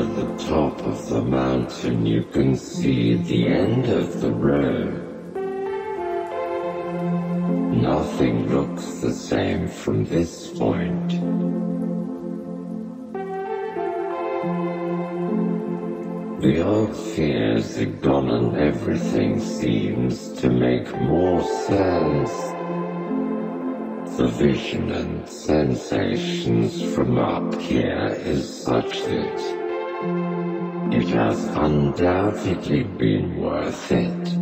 over the top of the mountain, you can see the end of the road. Nothing looks the same from this point. The old fears are gone and everything seems to make more sense. The vision and sensations from up here is such that it has undoubtedly been worth it.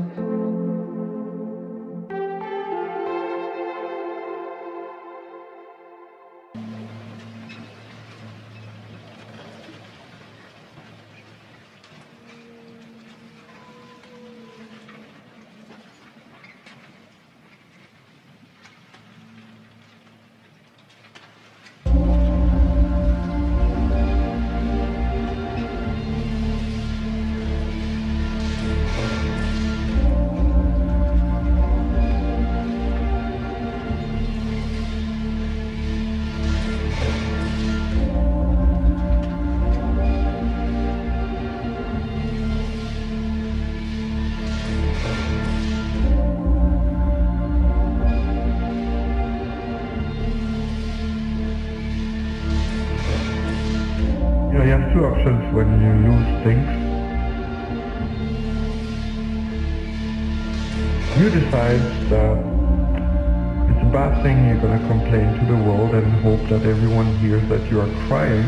That hears that you are crying,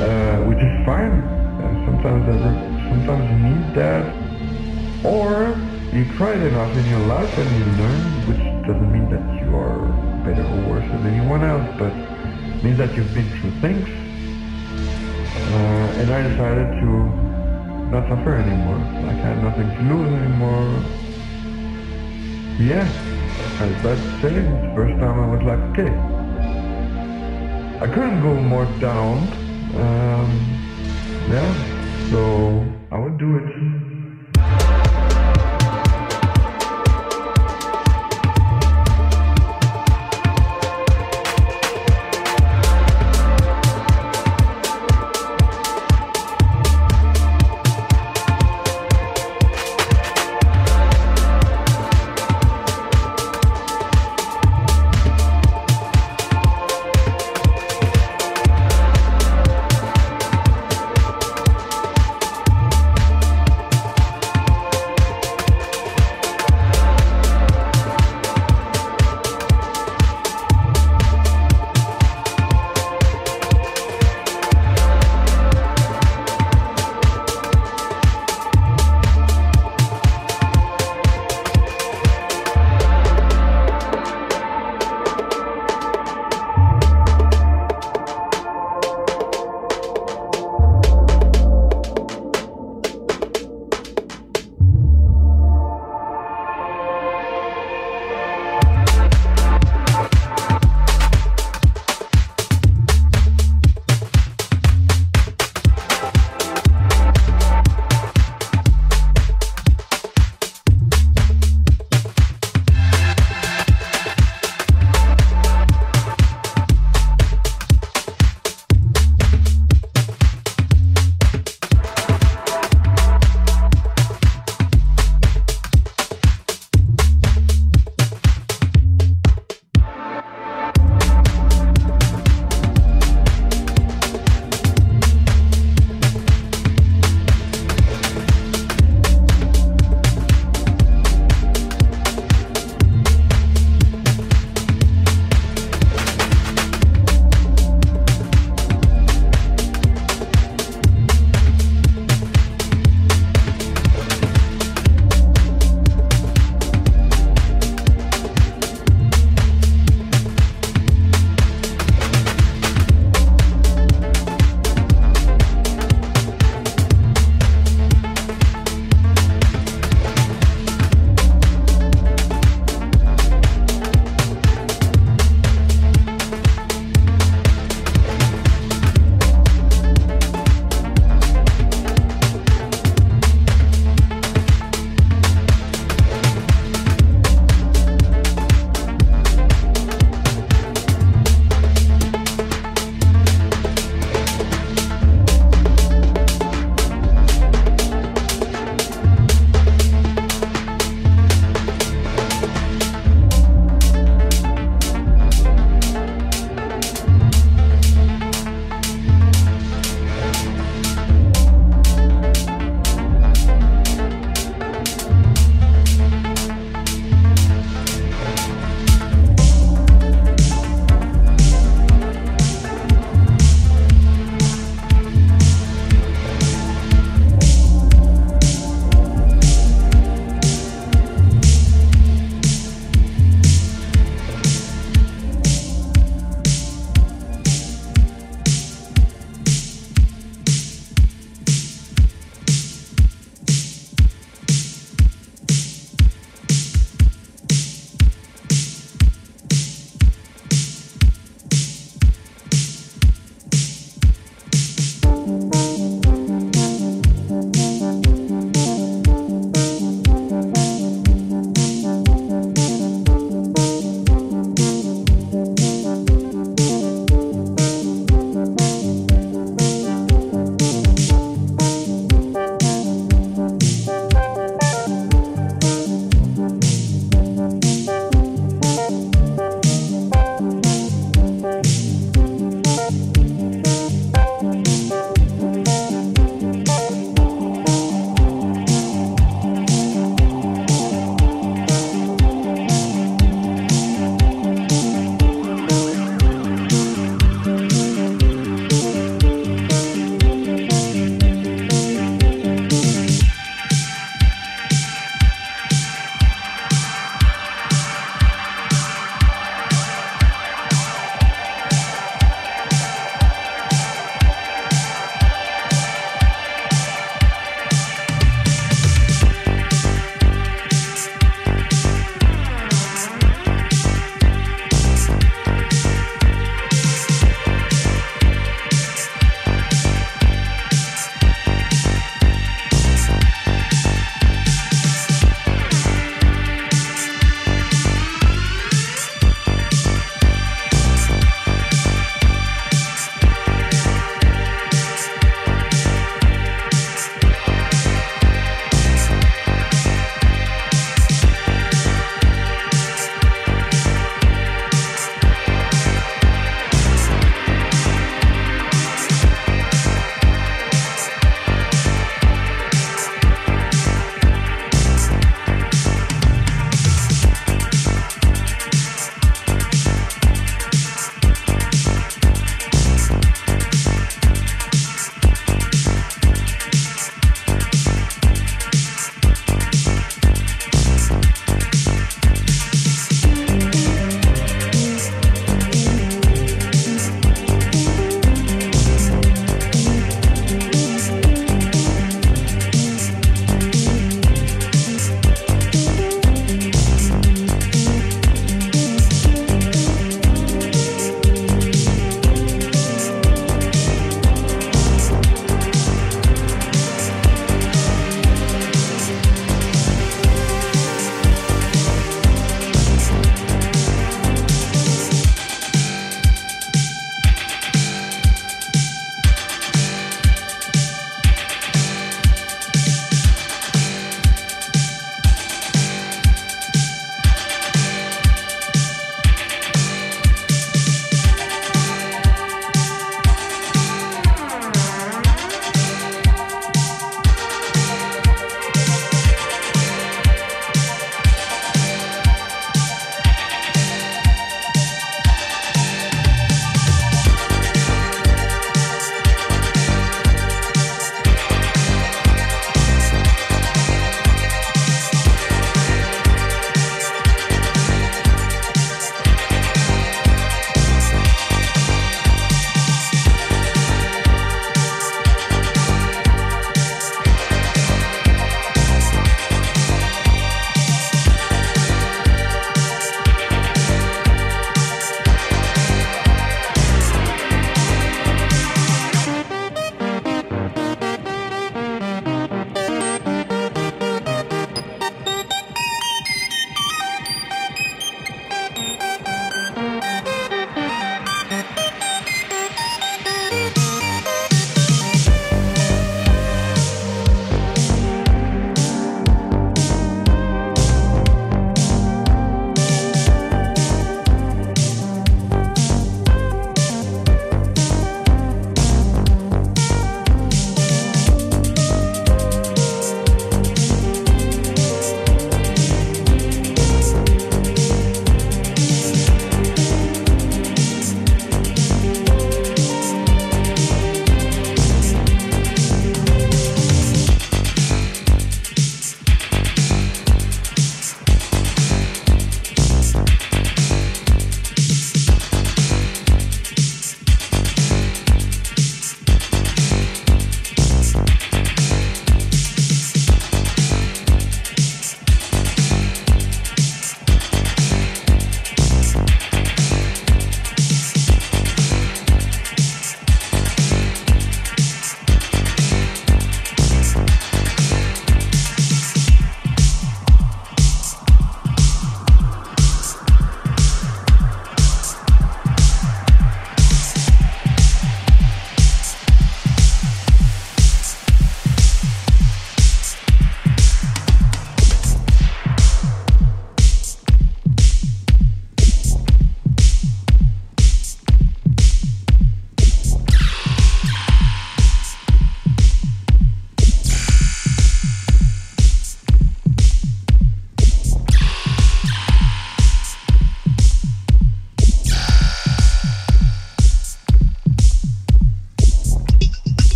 uh, which is fine. And sometimes that, sometimes you need that. Or you cried enough in your life and you learn, which doesn't mean that you are better or worse than anyone else, but means that you've been through things uh, and I decided to not suffer anymore. Like I had nothing to lose anymore. Yeah, I was about to say, it's the first time I was like, okay. I couldn't go more down. Um, yeah, so I would do it.